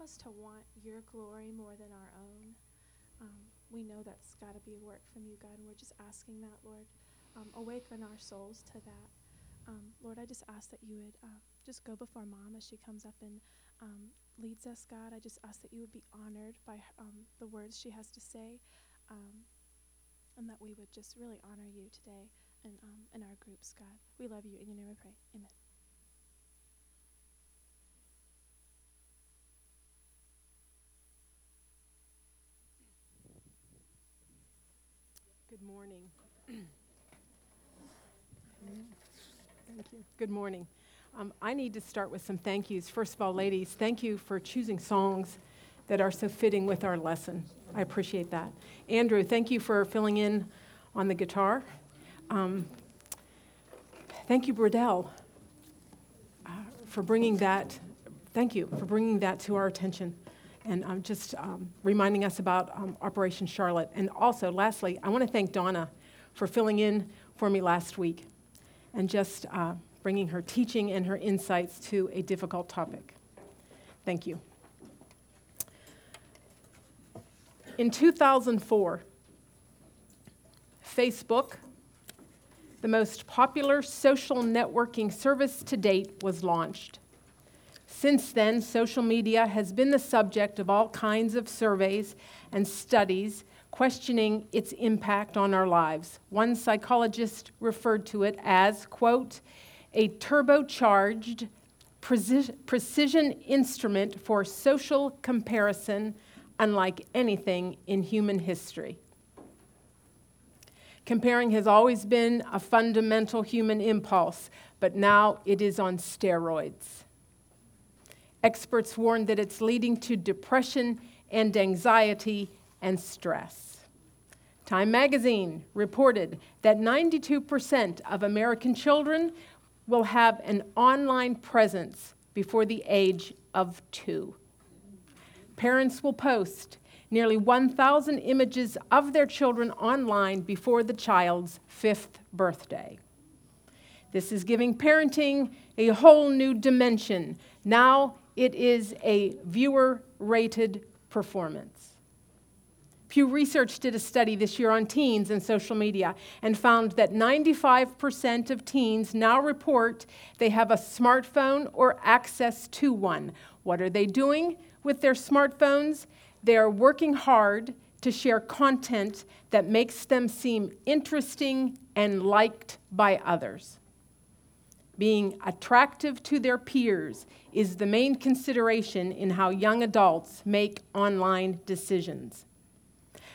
us to want your glory more than our own. Um, we know that's got to be a work from you, God, and we're just asking that, Lord. Um, awaken our souls to that. Um, Lord, I just ask that you would uh, just go before mom as she comes up and um, leads us, God. I just ask that you would be honored by um, the words she has to say, um, and that we would just really honor you today and um, in our groups, God. We love you. In your name we pray. Amen. Good morning. Thank you. Good morning. Um, I need to start with some thank yous. First of all, ladies, thank you for choosing songs that are so fitting with our lesson. I appreciate that. Andrew, thank you for filling in on the guitar. Um, thank you, Bradell, uh, for bringing that. Thank you for bringing that to our attention and um, just um, reminding us about um, Operation Charlotte. And also, lastly, I want to thank Donna for filling in for me last week and just uh, bringing her teaching and her insights to a difficult topic. Thank you. In 2004, Facebook, the most popular social networking service to date, was launched. Since then, social media has been the subject of all kinds of surveys and studies questioning its impact on our lives. One psychologist referred to it as, quote, a turbocharged precision instrument for social comparison unlike anything in human history. Comparing has always been a fundamental human impulse, but now it is on steroids. Experts warn that it's leading to depression and anxiety and stress. Time magazine reported that 92% of American children will have an online presence before the age of two. Parents will post nearly 1,000 images of their children online before the child's fifth birthday. This is giving parenting a whole new dimension. Now it is a viewer rated performance. Pew Research did a study this year on teens and social media and found that 95% of teens now report they have a smartphone or access to one. What are they doing with their smartphones? They are working hard to share content that makes them seem interesting and liked by others. Being attractive to their peers is the main consideration in how young adults make online decisions.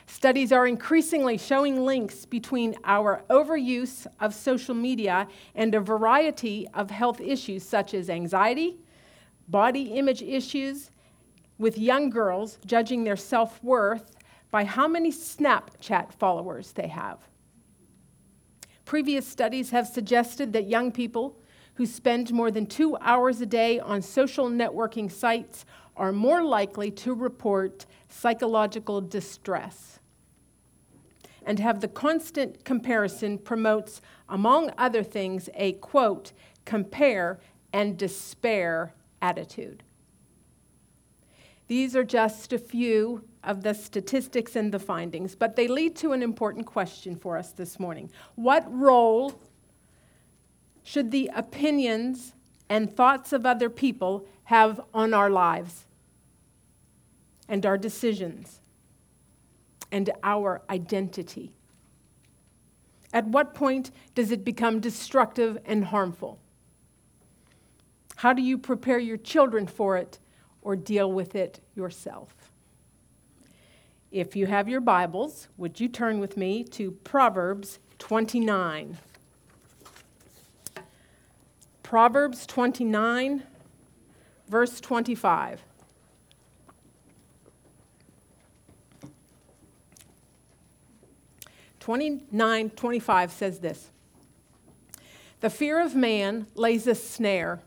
Studies are increasingly showing links between our overuse of social media and a variety of health issues such as anxiety, body image issues, with young girls judging their self worth by how many Snapchat followers they have. Previous studies have suggested that young people who spend more than two hours a day on social networking sites are more likely to report psychological distress. And have the constant comparison promotes, among other things, a quote, compare and despair attitude. These are just a few of the statistics and the findings, but they lead to an important question for us this morning. What role should the opinions and thoughts of other people have on our lives and our decisions and our identity? At what point does it become destructive and harmful? How do you prepare your children for it or deal with it yourself? If you have your Bibles, would you turn with me to Proverbs 29? Proverbs 29, verse 25. Twenty-nine, twenty-five says this The fear of man lays a snare,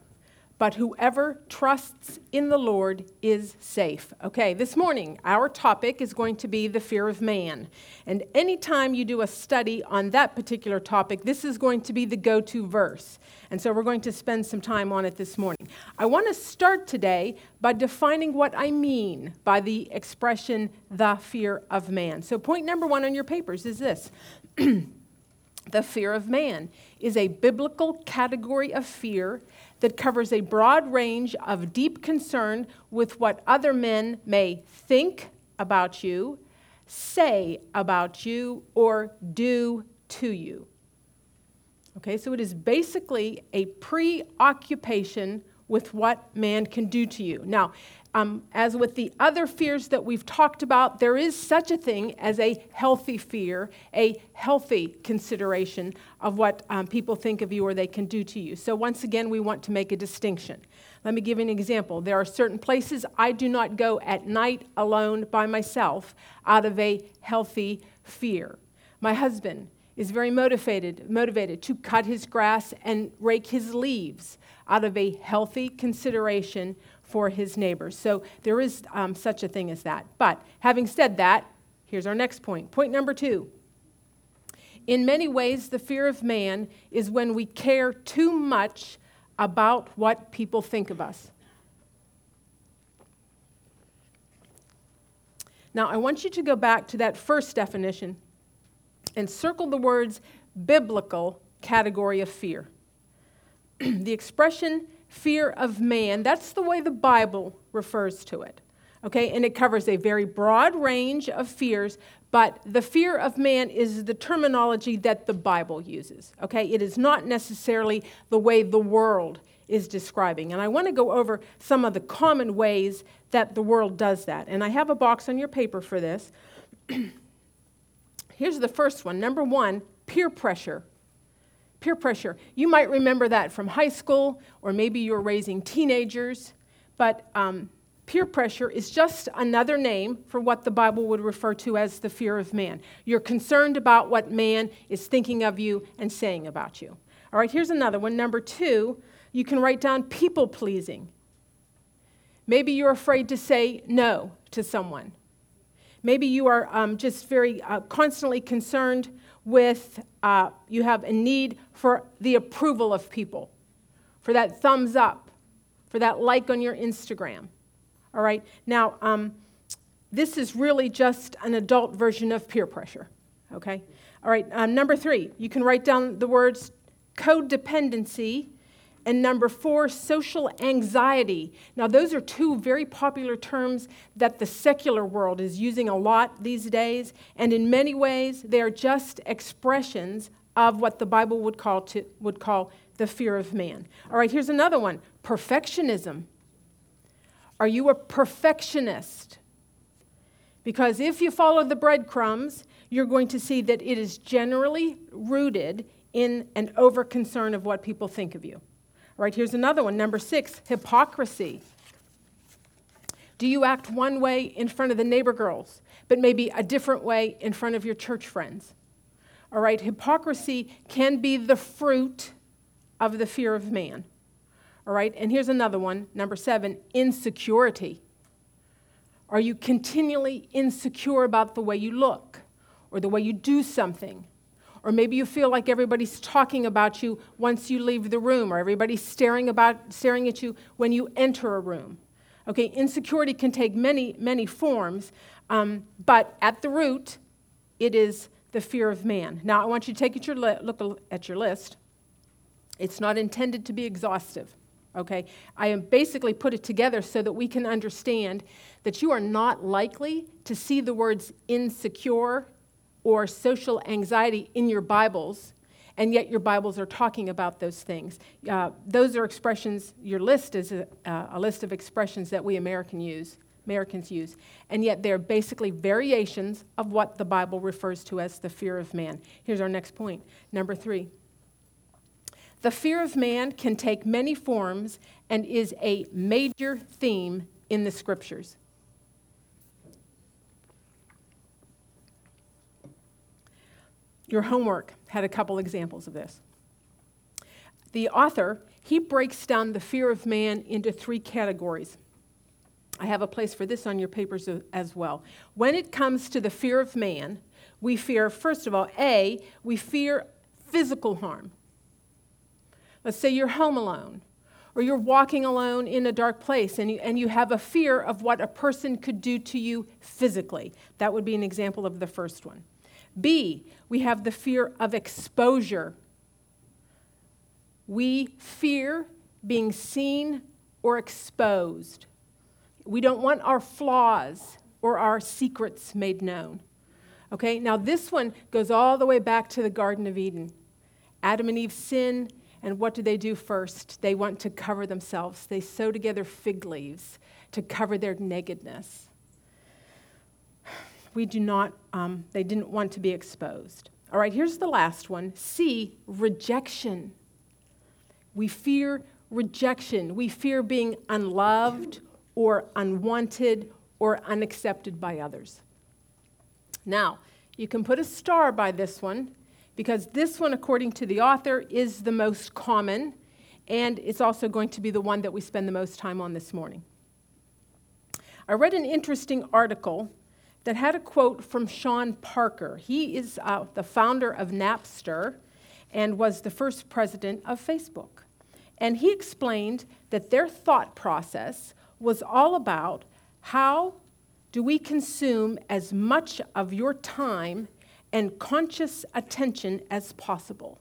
but whoever trusts in the Lord is safe. Okay, this morning our topic is going to be the fear of man. And anytime you do a study on that particular topic, this is going to be the go to verse. And so we're going to spend some time on it this morning. I want to start today by defining what I mean by the expression the fear of man. So, point number one on your papers is this. the fear of man is a biblical category of fear that covers a broad range of deep concern with what other men may think about you, say about you, or do to you. Okay, so it is basically a preoccupation with what man can do to you. Now, um, as with the other fears that we've talked about, there is such a thing as a healthy fear, a healthy consideration of what um, people think of you or they can do to you. So, once again, we want to make a distinction. Let me give you an example. There are certain places I do not go at night alone by myself out of a healthy fear. My husband is very motivated, motivated to cut his grass and rake his leaves out of a healthy consideration for his neighbors. So there is um, such a thing as that. But having said that, here's our next point. Point number two. In many ways, the fear of man is when we care too much about what people think of us. Now, I want you to go back to that first definition and circle the words biblical category of fear. the expression fear of man. That's the way the Bible refers to it. Okay, and it covers a very broad range of fears, but the fear of man is the terminology that the Bible uses. Okay, it is not necessarily the way the world is describing. And I want to go over some of the common ways that the world does that. And I have a box on your paper for this. Here's the first one. Number one, peer pressure peer pressure. You might remember that from high school, or maybe you're raising teenagers, but um, peer pressure is just another name for what the Bible would refer to as the fear of man. You're concerned about what man is thinking of you and saying about you. All right, here's another one. Number two, you can write down people pleasing. Maybe you're afraid to say no to someone. Maybe you are um, just very uh, constantly concerned with, uh, you have a need for the approval of people, for that thumbs up, for that like on your Instagram. All right? Now, um, this is really just an adult version of peer pressure. Okay? All right, um, number three, you can write down the words codependency and number four, social anxiety. Now, those are two very popular terms that the secular world is using a lot these days, and in many ways, they are just expressions of what the Bible would call, to, would call the fear of man. All right, here's another one perfectionism. Are you a perfectionist? Because if you follow the breadcrumbs, you're going to see that it is generally rooted in an over concern of what people think of you. Right, here's another one. Number six, hypocrisy. Do you act one way in front of the neighbor girls, but maybe a different way in front of your church friends? All right, hypocrisy can be the fruit of the fear of man. All right, and here's another one. Number seven, insecurity. Are you continually insecure about the way you look or the way you do something? Or maybe you feel like everybody's talking about you once you leave the room, or everybody's staring, about, staring at you when you enter a room. Okay, insecurity can take many, many forms, um, but at the root, it is the fear of man. Now, I want you to take your li- look at your list. It's not intended to be exhaustive, okay? I am basically put it together so that we can understand that you are not likely to see the words insecure or social anxiety in your Bibles, and yet your Bibles are talking about those things. Uh, those are expressions, your list is a, uh, a list of expressions that we American use, Americans use, and yet they're basically variations of what the Bible refers to as the fear of man. Here's our next point. Number three. The fear of man can take many forms and is a major theme in the scriptures. Your homework had a couple examples of this. the author, he breaks down the fear of man into three categories. I have a place for this on your papers as well. When it comes to the fear of man, we fear, first of all, A, we fear physical harm. Let's say you're home alone, or you're walking alone in a dark place, and you, and you have a fear of what a person could do to you physically. That would be an example of the first one. B, we have the fear of exposure. We fear being seen or exposed. We don't want our flaws or our secrets made known. Okay, now this one goes all the way back to the Garden of Eden. Adam and Eve sin, and what do they do first? They want to cover themselves. They sew together fig leaves to cover their nakedness. We do not, um, they didn't want to be exposed. All right, here's the last one C, rejection. We fear rejection. We fear being unloved or unwanted or unaccepted by others. Now, you can put a star by this one because this one, according to the author, is the most common and it's also going to be the one that we spend the most time on this morning. I read an interesting article that had a quote from Sean Parker. He is uh, the founder of Napster and was the first president of Facebook. And he explained that their thought process was all about how do we consume as much of your time and conscious attention as possible.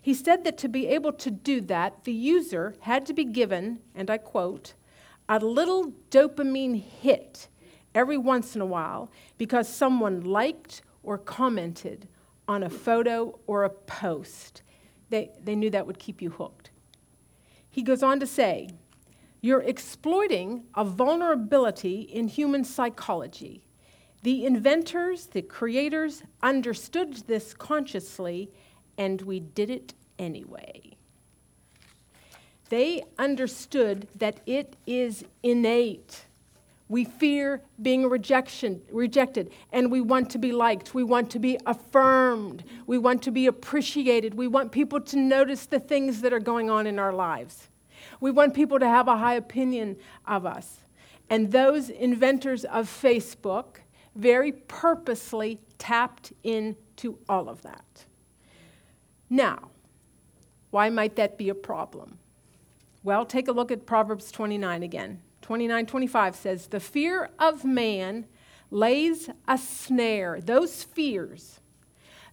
He said that to be able to do that, the user had to be given, and I quote, a little dopamine hit every once in a while because someone liked or commented on a photo or a post. They, they knew that would keep you hooked. He goes on to say, you're exploiting a vulnerability in human psychology. The inventors, the creators, understood this consciously, and we did it anyway. They understood that it is innate. We fear being rejection, rejected, and we want to be liked. We want to be affirmed. We want to be appreciated. We want people to notice the things that are going on in our lives. We want people to have a high opinion of us. And those inventors of Facebook very purposely tapped into all of that. Now, why might that be a problem? Well, take a look at Proverbs 29 again. 29 25 says, The fear of man lays a snare. Those fears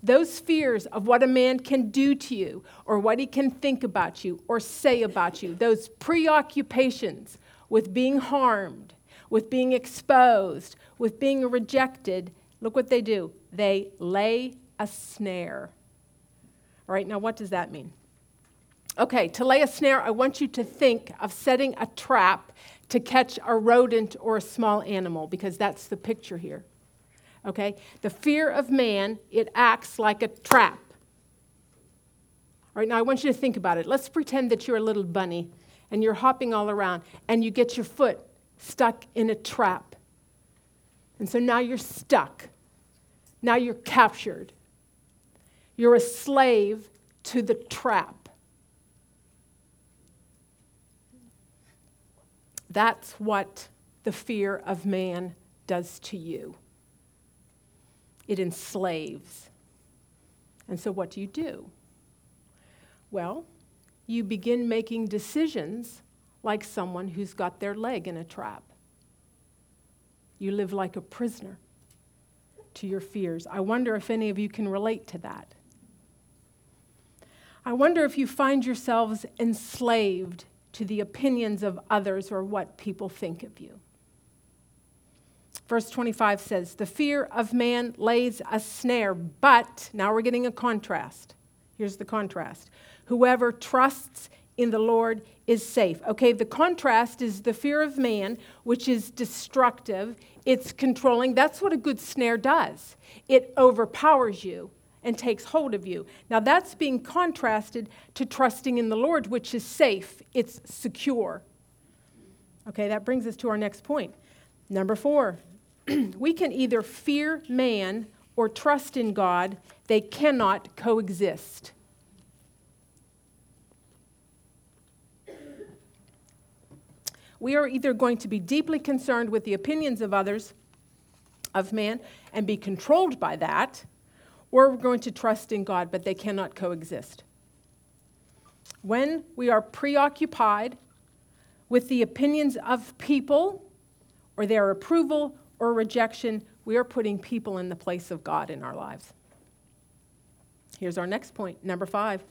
those fears of what a man can do to you, or what he can think about you, or say about you, those preoccupations with being harmed, with being exposed, with being rejected, look what they do. They lay a snare. All right, now what does that mean? Okay, to lay a snare, I want you to think of setting a trap to catch a rodent or a small animal, because that's the picture here. Okay? The fear of man, it acts like a trap. All right, now I want you to think about it. Let's pretend that you're a little bunny and you're hopping all around and you get your foot stuck in a trap. And so now you're stuck. Now you're captured. You're a slave to the trap. That's what the fear of man does to you it enslaves. And so, what do you do? Well, you begin making decisions like someone who's got their leg in a trap. You live like a prisoner to your fears. I wonder if any of you can relate to that. I wonder if you find yourselves enslaved to the opinions of others or what people think of you. Verse 25 says, The fear of man lays a snare, but, now we're getting a contrast. Here's the contrast. Whoever trusts in the Lord is safe. Okay, the contrast is the fear of man, which is destructive, it's controlling. That's what a good snare does it overpowers you and takes hold of you. Now, that's being contrasted to trusting in the Lord, which is safe, it's secure. Okay, that brings us to our next point. Number four, we can either fear man or trust in God, they cannot coexist. We are either going to be deeply concerned with the opinions of others, of man, and be controlled by that or we're going to trust in God, but they cannot coexist. When we are preoccupied with the opinions of people, or their approval or rejection, we are putting people in the place of God in our lives. Here's our next point, number five.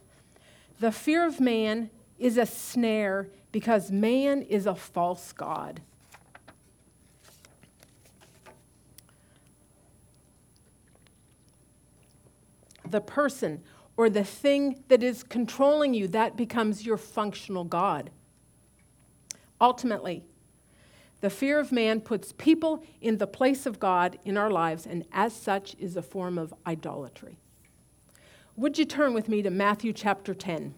The fear of man is a snare because man is a false God. The person or the thing that is controlling you, that becomes your functional God. Ultimately, the fear of man puts people in the place of God in our lives, and as such is a form of idolatry. Would you turn with me to Matthew chapter 10?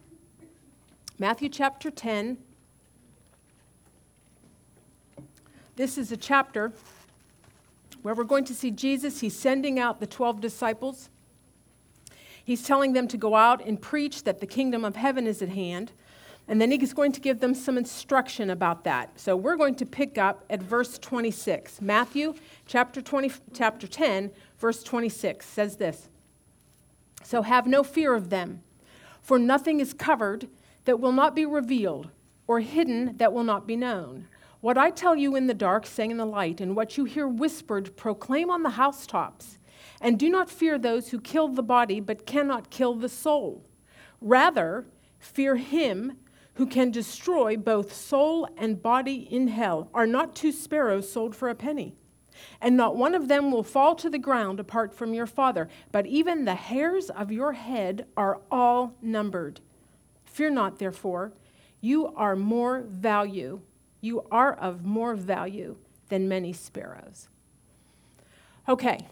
Matthew chapter 10. This is a chapter where we're going to see Jesus. He's sending out the 12 disciples. He's telling them to go out and preach that the kingdom of heaven is at hand. And then he's going to give them some instruction about that. So we're going to pick up at verse 26. Matthew chapter 20 chapter 10 verse 26 says this. So have no fear of them, for nothing is covered that will not be revealed, or hidden that will not be known. What I tell you in the dark, say in the light, and what you hear whispered, proclaim on the housetops. And do not fear those who kill the body, but cannot kill the soul. Rather, fear him who can destroy both soul and body in hell. Are not two sparrows sold for a penny? And not one of them will fall to the ground apart from your Father, but even the hairs of your head are all numbered. Fear not, therefore, you are more value, you are of more value than many sparrows. Okay,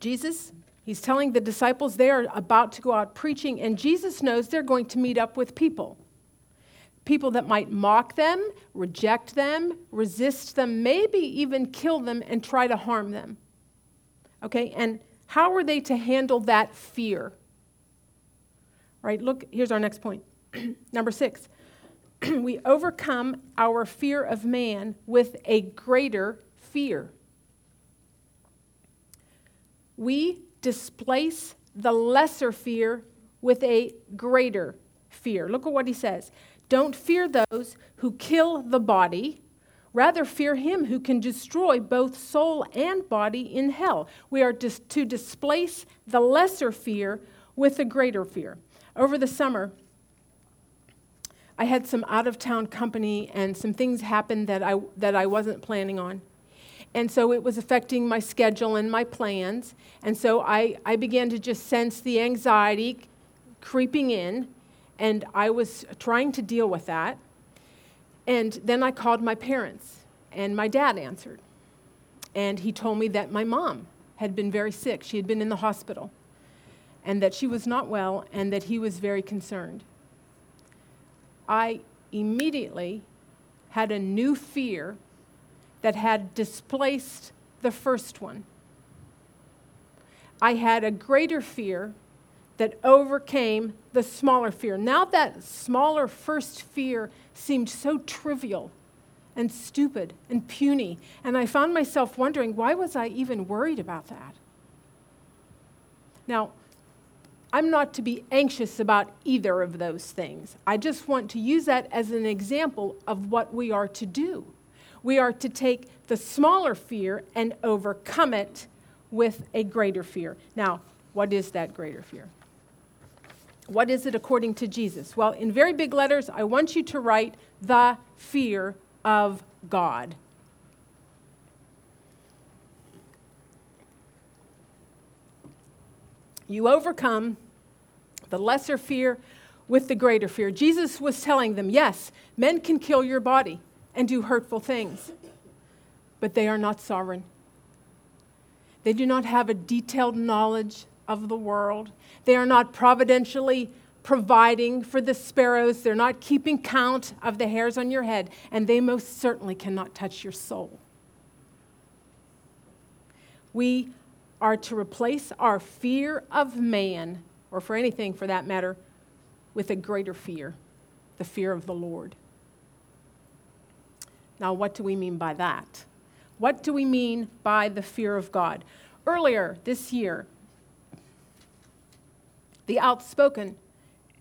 Jesus, he's telling the disciples they are about to go out preaching, and Jesus knows they're going to meet up with people people that might mock them, reject them, resist them, maybe even kill them and try to harm them. Okay, and how are they to handle that fear? Right, look, here's our next point. Number six, we overcome our fear of man with a greater fear. We displace the lesser fear with a greater fear. Look at what he says. Don't fear those who kill the body. Rather, fear him who can destroy both soul and body in hell. We are dis- to displace the lesser fear with a greater fear. Over the summer, I had some out of town company and some things happened that I, that I wasn't planning on. And so it was affecting my schedule and my plans. And so I, I began to just sense the anxiety creeping in and I was trying to deal with that. And then I called my parents, and my dad answered. And he told me that my mom had been very sick. She had been in the hospital, and that she was not well, and that he was very concerned. I immediately had a new fear that had displaced the first one. I had a greater fear that overcame the smaller fear. Now, that smaller first fear seemed so trivial and stupid and puny, and I found myself wondering why was I even worried about that? Now, I'm not to be anxious about either of those things. I just want to use that as an example of what we are to do. We are to take the smaller fear and overcome it with a greater fear. Now, what is that greater fear? What is it according to Jesus? Well, in very big letters, I want you to write the fear of God. You overcome the lesser fear with the greater fear. Jesus was telling them, yes, men can kill your body and do hurtful things, but they are not sovereign. They do not have a detailed knowledge of the world. They are not providentially providing for the sparrows. They're not keeping count of the hairs on your head, and they most certainly cannot touch your soul. We are to replace our fear of man, or for anything for that matter, with a greater fear the fear of the Lord. Now, what do we mean by that? What do we mean by the fear of God? Earlier this year, the outspoken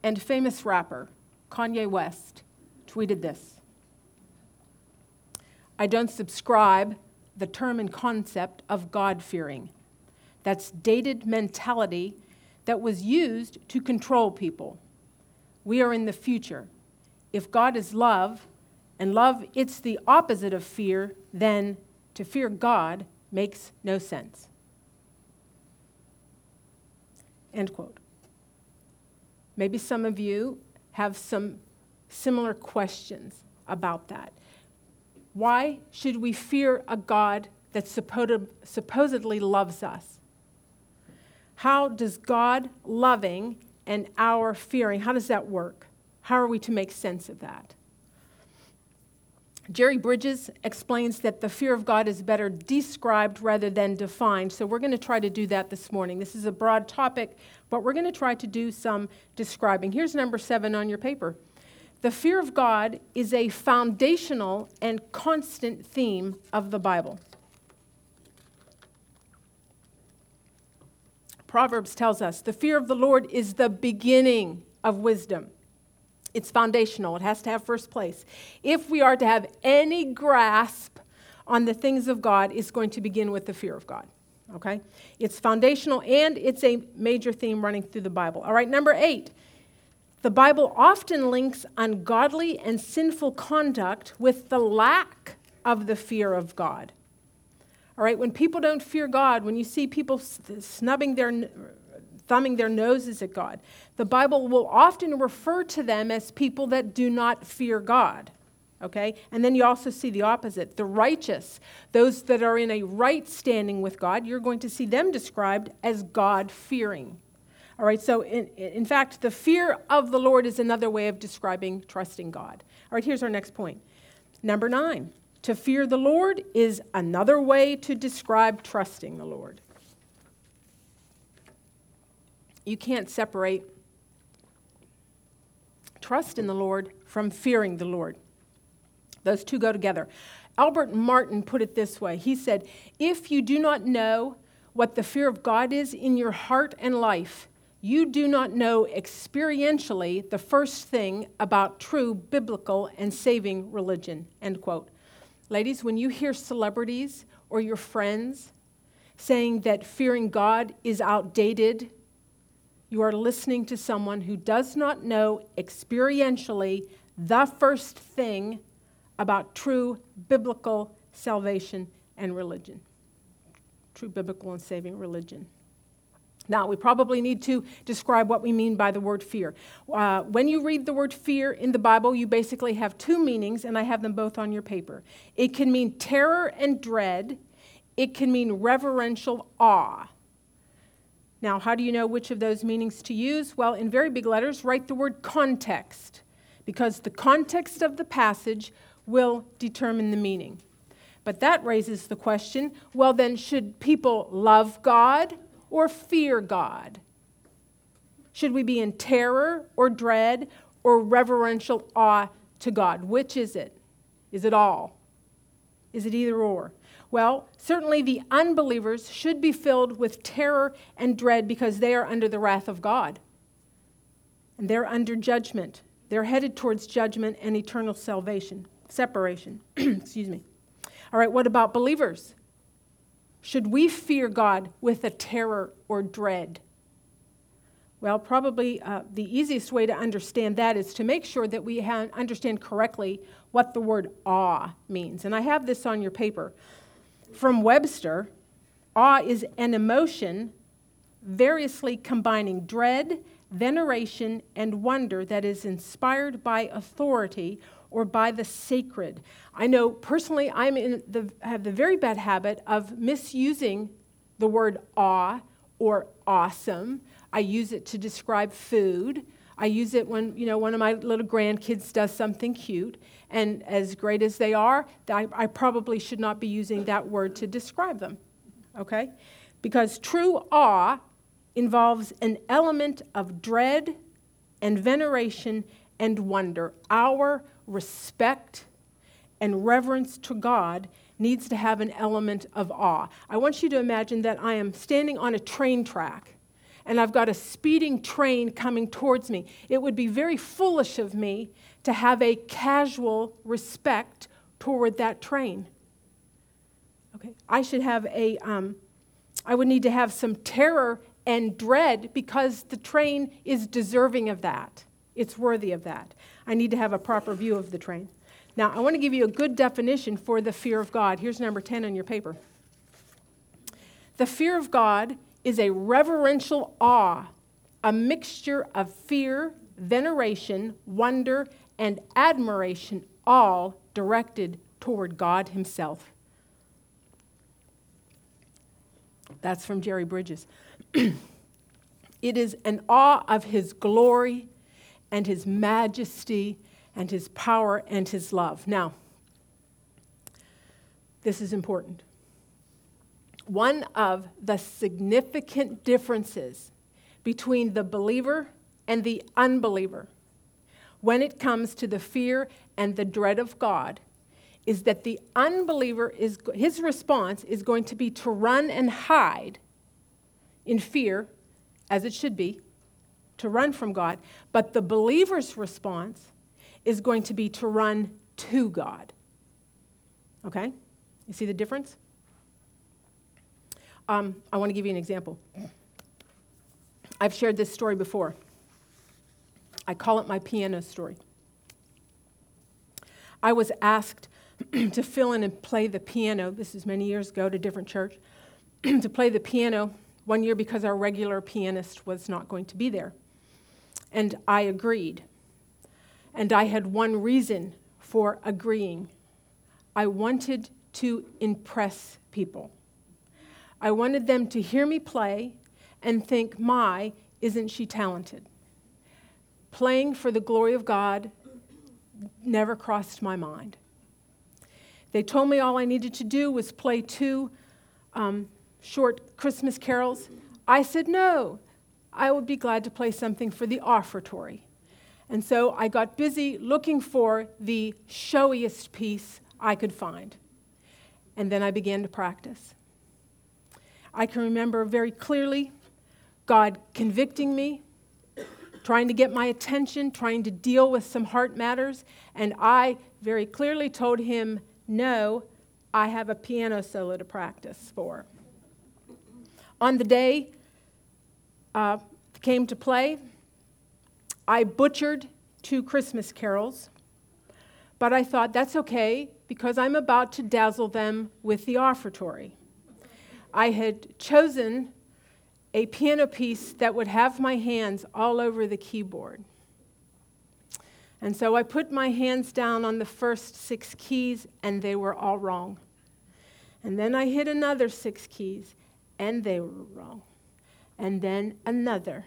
and famous rapper Kanye West tweeted this I don't subscribe the term and concept of God fearing. That's dated mentality that was used to control people. We are in the future. If God is love, and love it's the opposite of fear, then to fear God makes no sense. End quote. Maybe some of you have some similar questions about that. Why should we fear a God that supposedly loves us? How does God loving and our fearing, how does that work? How are we to make sense of that? Jerry Bridges explains that the fear of God is better described rather than defined. So we're going to try to do that this morning. This is a broad topic, but we're going to try to do some describing. Here's number seven on your paper. The fear of God is a foundational and constant theme of the Bible. Proverbs tells us the fear of the Lord is the beginning of wisdom. It's foundational, it has to have first place. If we are to have any grasp on the things of God, it's going to begin with the fear of God. Okay? It's foundational and it's a major theme running through the Bible. All right, number eight. The Bible often links ungodly and sinful conduct with the lack of the fear of God. All right, when people don't fear God, when you see people snubbing their thumbing their noses at God. The Bible will often refer to them as people that do not fear God. Okay? And then you also see the opposite. The righteous, those that are in a right standing with God, you're going to see them described as God fearing. All right, so in, in fact, the fear of the Lord is another way of describing trusting God. All right, here's our next point. Number nine, to fear the Lord is another way to describe trusting the Lord. You can't separate trust in the Lord from fearing the Lord. Those two go together. Albert Martin put it this way He said, If you do not know what the fear of God is in your heart and life, you do not know experientially the first thing about true biblical and saving religion. End quote. Ladies, when you hear celebrities or your friends saying that fearing God is outdated you are listening to someone who does not know experientially the first thing about true biblical salvation and religion. True biblical and saving religion. Now, we probably need to describe what we mean by the word fear. Uh, when you read the word fear in the Bible, you basically have two meanings, and I have them both on your paper. It can mean terror and dread, it can mean reverential awe. Now, how do you know which of those meanings to use? Well, in very big letters, write the word context, because the context of the passage will determine the meaning. But that raises the question well, then, should people love God or fear God? Should we be in terror or dread or reverential awe to God? Which is it? Is it all? Is it either or? Well, certainly the unbelievers should be filled with terror and dread because they are under the wrath of God. And they're under judgment. They're headed towards judgment and eternal salvation, separation. Excuse me. All right, what about believers? Should we fear God with a terror or dread? Well, probably uh, the easiest way to understand that is to make sure that we ha- understand correctly what the word awe means. And I have this on your paper. From Webster, awe is an emotion variously combining dread, veneration, and wonder that is inspired by authority or by the sacred. I know personally I'm in the have the very bad habit of misusing the word awe or awesome. I use it to describe food. I use it when, you know, one of my little grandkids does something cute. And as great as they are, I, I probably should not be using that word to describe them. Okay? Because true awe involves an element of dread and veneration and wonder. Our respect and reverence to God needs to have an element of awe. I want you to imagine that I am standing on a train track and I've got a speeding train coming towards me. It would be very foolish of me to have a casual respect toward that train. Okay, I should have a, um, I would need to have some terror and dread because the train is deserving of that. It's worthy of that. I need to have a proper view of the train. Now, I want to give you a good definition for the fear of God. Here's number 10 on your paper. The fear of God is a reverential awe, a mixture of fear, veneration, wonder, and admiration, all directed toward God Himself. That's from Jerry Bridges. it is an awe of His glory and His majesty and His power and His love. Now, this is important. One of the significant differences between the believer and the unbeliever when it comes to the fear and the dread of God is that the unbeliever is his response is going to be to run and hide in fear as it should be to run from God. But the believer's response is going to be to run to God. Okay? You see the difference? Um, I want to give you an example. I've shared this story before I call it my piano story I was asked to fill in and play the piano. This is many years ago at a different church. to play the piano one year because our regular pianist was not going to be there. And I agreed. And I had one reason for agreeing I wanted to impress people. I wanted them to hear me play and think, my, isn't she talented? Playing for the glory of God never crossed my mind. They told me all I needed to do was play two um, short Christmas carols. I said, no, I would be glad to play something for the offertory. And so I got busy looking for the showiest piece I could find. And then I began to practice. I can remember very clearly God convicting me, trying to get my attention, trying to deal with some heart matters, and I very clearly told him no, I have a piano solo to practice for. On the day uh, came to play, I butchered two Christmas carols, but I thought that's okay because I'm about to dazzle them with the offertory. I had chosen a piano piece that would have my hands all over the keyboard. And so I put my hands down on the first six keys, and they were all wrong. And then I hit another six keys, and they were wrong. And then another.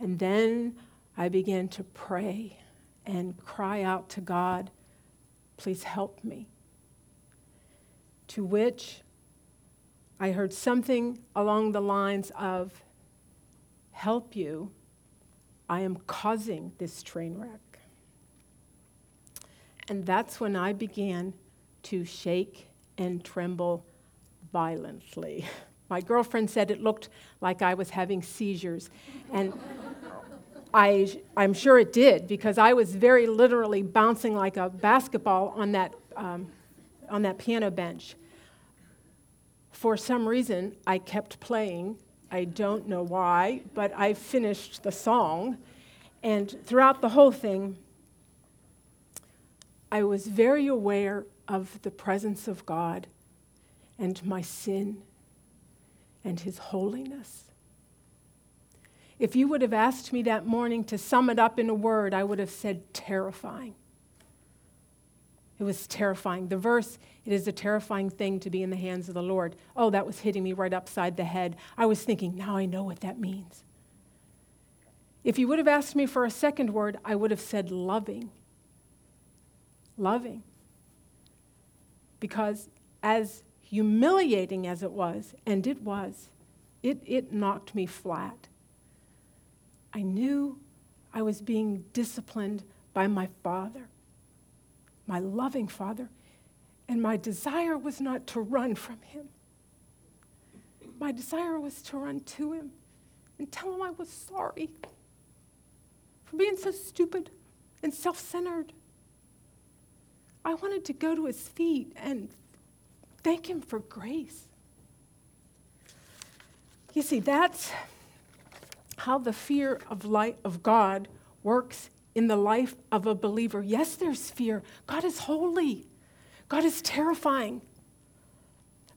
And then I began to pray and cry out to God, please help me. To which I heard something along the lines of, help you, I am causing this train wreck. And that's when I began to shake and tremble violently. My girlfriend said it looked like I was having seizures. And I, I'm sure it did because I was very literally bouncing like a basketball on that, um, on that piano bench. For some reason, I kept playing. I don't know why, but I finished the song. And throughout the whole thing, I was very aware of the presence of God and my sin and His holiness. If you would have asked me that morning to sum it up in a word, I would have said terrifying. It was terrifying. The verse, it is a terrifying thing to be in the hands of the Lord. Oh, that was hitting me right upside the head. I was thinking, now I know what that means. If you would have asked me for a second word, I would have said loving loving. Because as humiliating as it was, and it was, it, it knocked me flat. I knew I was being disciplined by my father. My loving Father, and my desire was not to run from him. My desire was to run to him and tell him I was sorry for being so stupid and self centered. I wanted to go to his feet and thank him for grace. You see, that's how the fear of light of God works in the life of a believer. Yes, there's fear. God is holy. God is terrifying.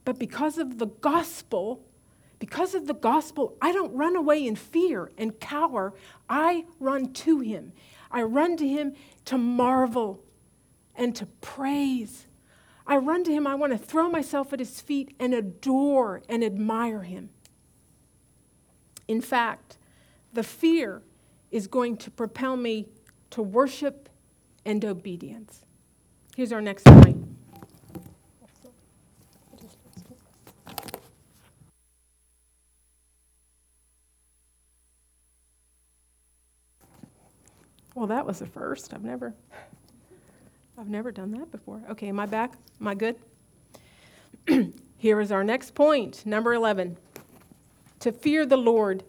But because of the gospel, because of the gospel, I don't run away in fear and cower. I run to him. I run to him to marvel and to praise. I run to him. I want to throw myself at his feet and adore and admire him. In fact, the fear is going to propel me to worship and obedience. Here's our next point. Well, that was the first. I've never I've never done that before. Okay, am I back? Am I good? Here is our next point, number 11. To fear the Lord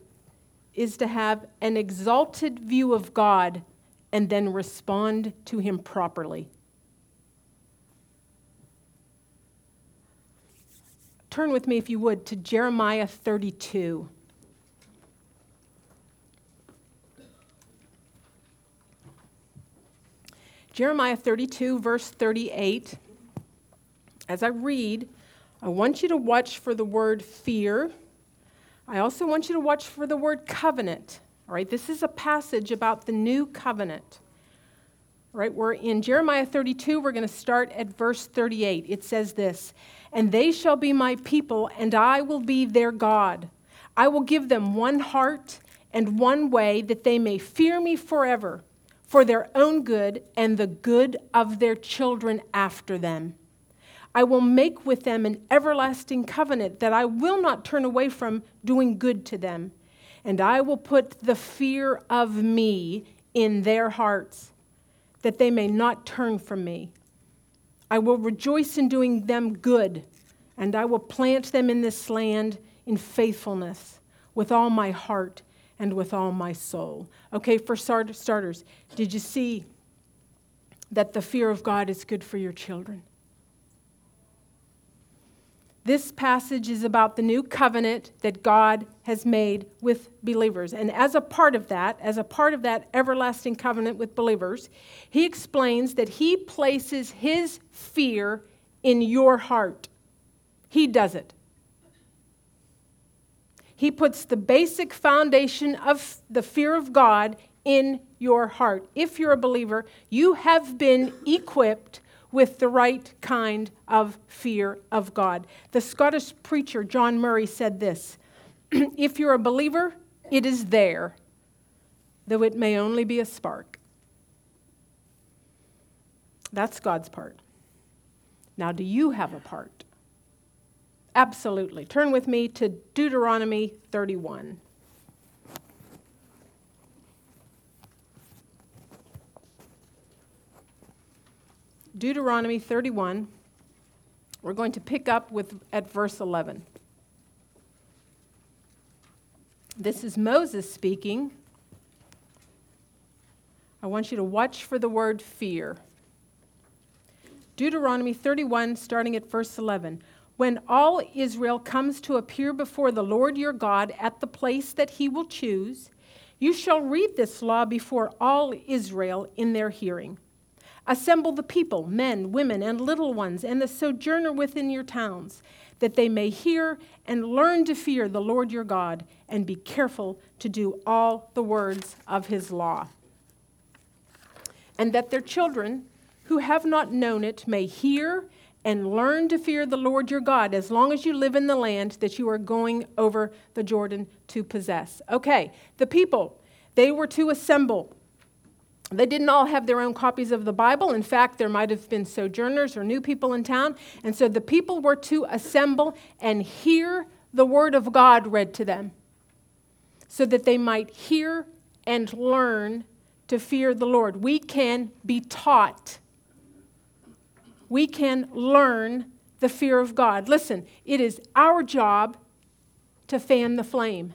is to have an exalted view of God and then respond to Him properly. Turn with me, if you would, to Jeremiah 32. Jeremiah 32, verse 38. As I read, I want you to watch for the word fear. I also want you to watch for the word covenant. All right, this is a passage about the new covenant. All right, we're in Jeremiah 32. We're going to start at verse 38. It says this And they shall be my people, and I will be their God. I will give them one heart and one way that they may fear me forever for their own good and the good of their children after them. I will make with them an everlasting covenant that I will not turn away from doing good to them. And I will put the fear of me in their hearts, that they may not turn from me. I will rejoice in doing them good, and I will plant them in this land in faithfulness with all my heart and with all my soul. Okay, for starters, did you see that the fear of God is good for your children? This passage is about the new covenant that God has made with believers. And as a part of that, as a part of that everlasting covenant with believers, he explains that he places his fear in your heart. He does it. He puts the basic foundation of the fear of God in your heart. If you're a believer, you have been equipped with the right kind of fear of God. The Scottish preacher John Murray said this If you're a believer, it is there, though it may only be a spark. That's God's part. Now, do you have a part? Absolutely. Turn with me to Deuteronomy 31. Deuteronomy 31. We're going to pick up with at verse 11. This is Moses speaking. I want you to watch for the word fear. Deuteronomy 31, starting at verse 11. When all Israel comes to appear before the Lord your God at the place that he will choose, you shall read this law before all Israel in their hearing. Assemble the people, men, women, and little ones, and the sojourner within your towns, that they may hear and learn to fear the Lord your God, and be careful to do all the words of his law. And that their children, who have not known it, may hear and learn to fear the Lord your God as long as you live in the land that you are going over the Jordan to possess. Okay, the people, they were to assemble they didn't all have their own copies of the Bible. In fact, there might have been sojourners or new people in town. And so the people were to assemble and hear the Word of God read to them so that they might hear and learn to fear the Lord. We can be taught we can learn the fear of God. Listen, it is our job to fan the flame.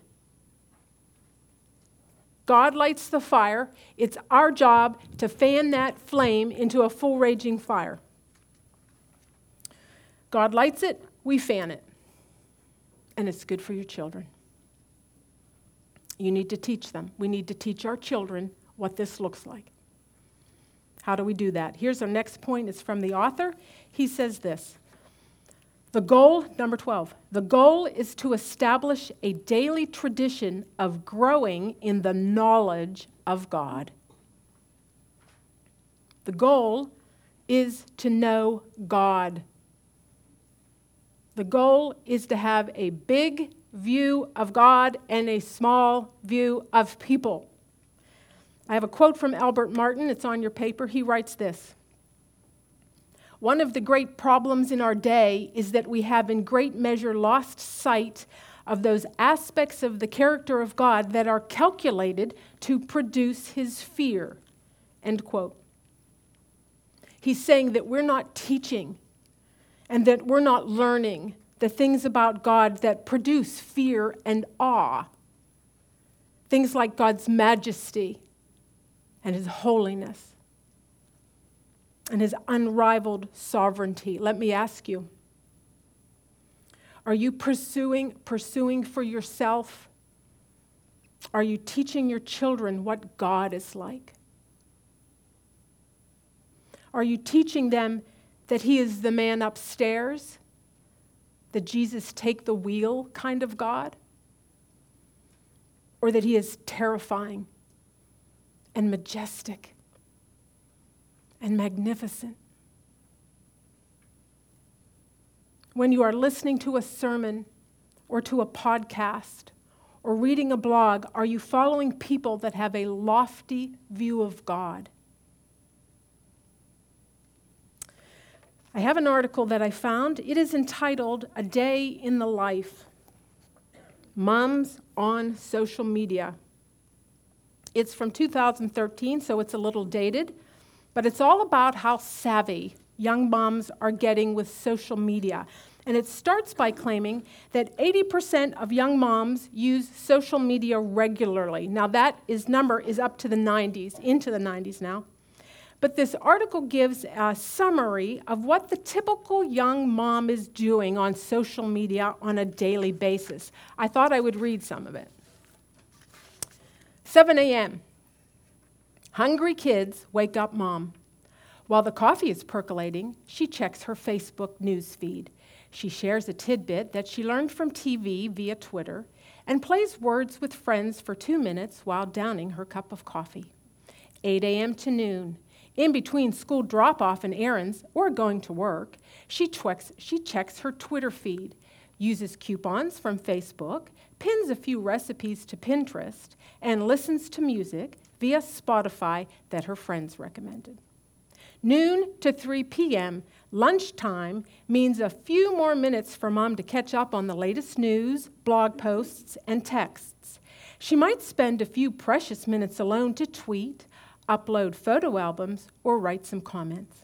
God lights the fire. It's our job to fan that flame into a full raging fire. God lights it, we fan it. And it's good for your children. You need to teach them. We need to teach our children what this looks like. How do we do that? Here's our next point. It's from the author. He says this The goal, number 12, the goal is to establish a daily tradition of growing in the knowledge of God. The goal is to know God. The goal is to have a big view of God and a small view of people. I have a quote from Albert Martin. It's on your paper. He writes this One of the great problems in our day is that we have, in great measure, lost sight of those aspects of the character of God that are calculated to produce his fear. End quote. He's saying that we're not teaching and that we're not learning the things about God that produce fear and awe. Things like God's majesty and his holiness and his unrivaled sovereignty. Let me ask you are you pursuing, pursuing for yourself? Are you teaching your children what God is like? Are you teaching them that He is the man upstairs the Jesus take the wheel kind of God? Or that he is terrifying and majestic and magnificent? When you are listening to a sermon or to a podcast or reading a blog, are you following people that have a lofty view of God? I have an article that I found. It is entitled A Day in the Life Moms on Social Media. It's from 2013, so it's a little dated, but it's all about how savvy young moms are getting with social media. And it starts by claiming that 80% of young moms use social media regularly. Now that is number is up to the 90s, into the 90s now. But this article gives a summary of what the typical young mom is doing on social media on a daily basis. I thought I would read some of it. 7 a.m. Hungry kids wake up mom. While the coffee is percolating, she checks her Facebook news feed. She shares a tidbit that she learned from TV via Twitter and plays words with friends for two minutes while downing her cup of coffee. 8 a.m. to noon. In between school drop off and errands or going to work, she, checks, she checks her Twitter feed, uses coupons from Facebook, pins a few recipes to Pinterest, and listens to music via Spotify that her friends recommended. Noon to 3 p.m., lunchtime means a few more minutes for mom to catch up on the latest news, blog posts, and texts. She might spend a few precious minutes alone to tweet, upload photo albums, or write some comments.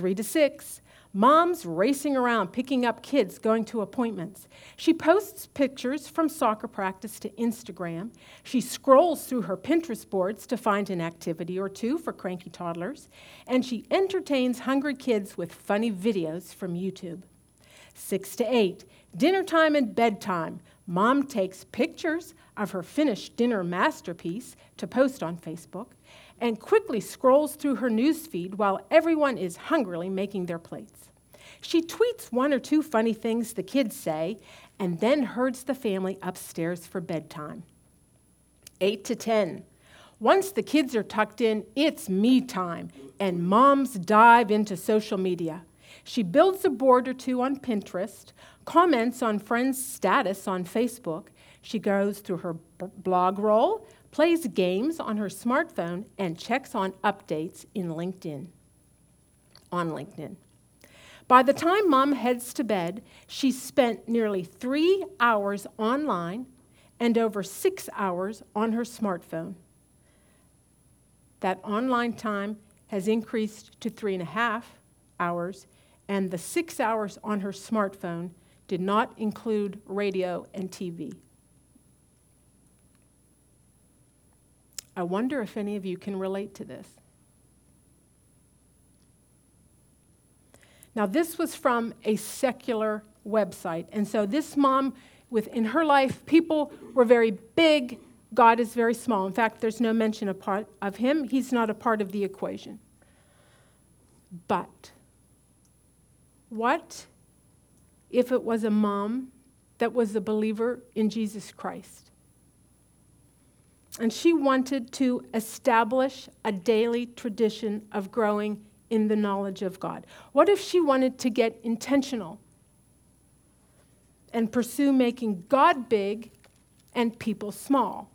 Three to six, mom's racing around picking up kids going to appointments. She posts pictures from soccer practice to Instagram. She scrolls through her Pinterest boards to find an activity or two for cranky toddlers. And she entertains hungry kids with funny videos from YouTube. Six to eight, dinner time and bedtime. Mom takes pictures of her finished dinner masterpiece to post on Facebook and quickly scrolls through her newsfeed while everyone is hungrily making their plates. She tweets one or two funny things the kids say and then herds the family upstairs for bedtime. 8 to 10. Once the kids are tucked in, it's me time, and moms dive into social media. She builds a board or two on Pinterest, comments on friends' status on Facebook. She goes through her blog roll, plays games on her smartphone, and checks on updates in LinkedIn. On LinkedIn. By the time mom heads to bed, she's spent nearly three hours online and over six hours on her smartphone. That online time has increased to three and a half hours, and the six hours on her smartphone did not include radio and TV. I wonder if any of you can relate to this. Now, this was from a secular website. And so, this mom, within her life, people were very big, God is very small. In fact, there's no mention of, part of him, he's not a part of the equation. But, what if it was a mom that was a believer in Jesus Christ? And she wanted to establish a daily tradition of growing in the knowledge of God? What if she wanted to get intentional and pursue making God big and people small?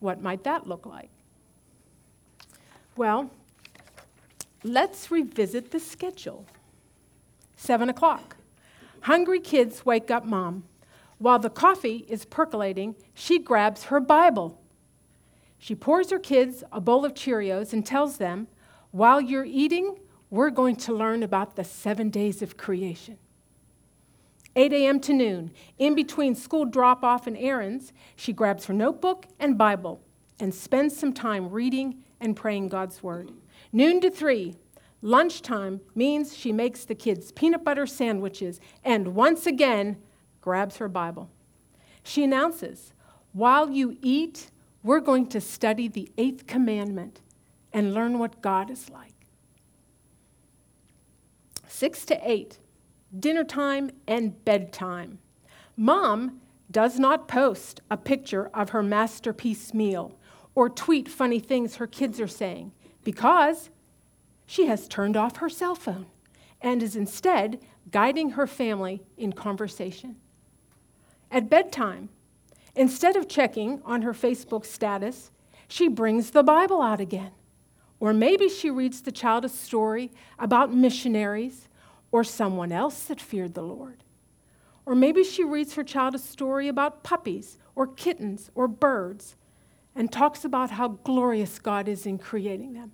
What might that look like? Well, let's revisit the schedule. Seven o'clock. Hungry kids wake up mom. While the coffee is percolating, she grabs her Bible. She pours her kids a bowl of Cheerios and tells them, While you're eating, we're going to learn about the seven days of creation. 8 a.m. to noon, in between school drop off and errands, she grabs her notebook and Bible and spends some time reading and praying God's Word. Noon to 3, lunchtime means she makes the kids peanut butter sandwiches and once again grabs her Bible. She announces, While you eat, we're going to study the eighth commandment and learn what God is like. Six to eight, dinner time and bedtime. Mom does not post a picture of her masterpiece meal or tweet funny things her kids are saying because she has turned off her cell phone and is instead guiding her family in conversation. At bedtime, instead of checking on her Facebook status, she brings the Bible out again. Or maybe she reads the child a story about missionaries or someone else that feared the Lord. Or maybe she reads her child a story about puppies or kittens or birds and talks about how glorious God is in creating them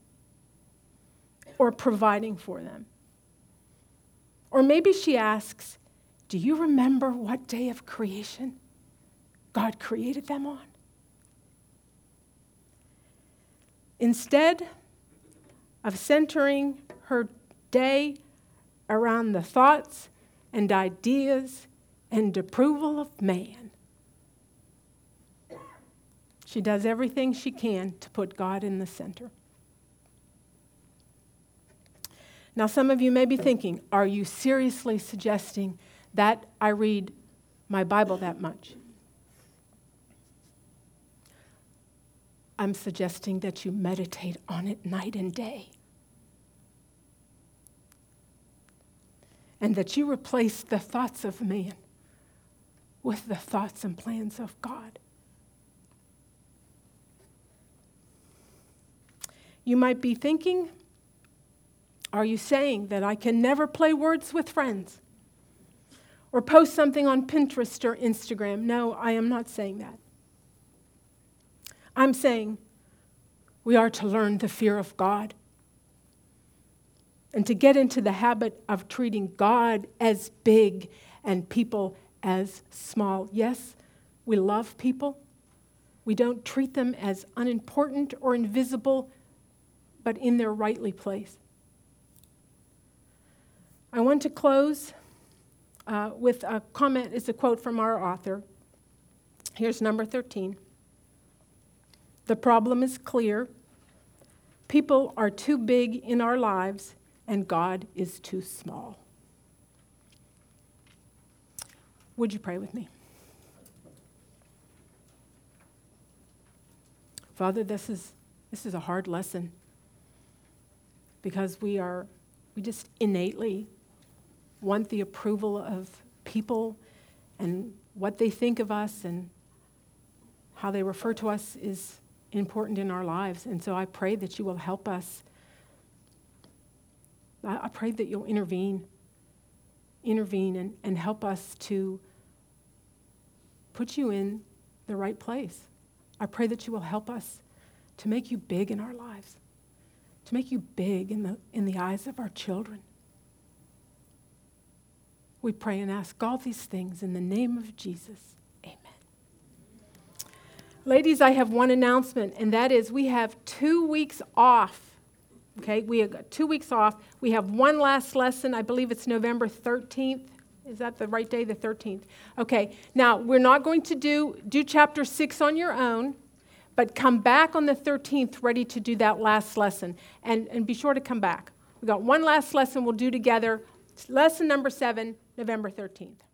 or providing for them. Or maybe she asks, Do you remember what day of creation God created them on? Instead of centering her day around the thoughts and ideas and approval of man. She does everything she can to put God in the center. Now, some of you may be thinking, are you seriously suggesting that I read my Bible that much? I'm suggesting that you meditate on it night and day. and that you replace the thoughts of man with the thoughts and plans of God. You might be thinking, are you saying that I can never play words with friends or post something on Pinterest or Instagram? No, I am not saying that. I'm saying we are to learn the fear of God and to get into the habit of treating God as big and people as small. Yes, we love people. We don't treat them as unimportant or invisible, but in their rightly place. I want to close uh, with a comment. It's a quote from our author. Here's number 13. The problem is clear. People are too big in our lives and God is too small. Would you pray with me? Father, this is, this is a hard lesson because we are, we just innately want the approval of people and what they think of us and how they refer to us is important in our lives. And so I pray that you will help us I, pray that you'll intervene, intervene and, and help us to put you in the right place. I pray that you will help us to make you big in our lives, to make you big in the, in the eyes of our children. We pray and ask all these things in the name of Jesus. Amen. Ladies, I have one announcement, and that is we have two weeks off. Okay, we have two weeks off. We have one last lesson. I believe it's November 13th. Is that the right day? The 13th. Okay, now we're not going to do, do chapter 6 on your own, but come back on the 13th ready to do that last lesson. And, and be sure to come back. We've got one last lesson we'll do together. Lesson number seven, November 13th.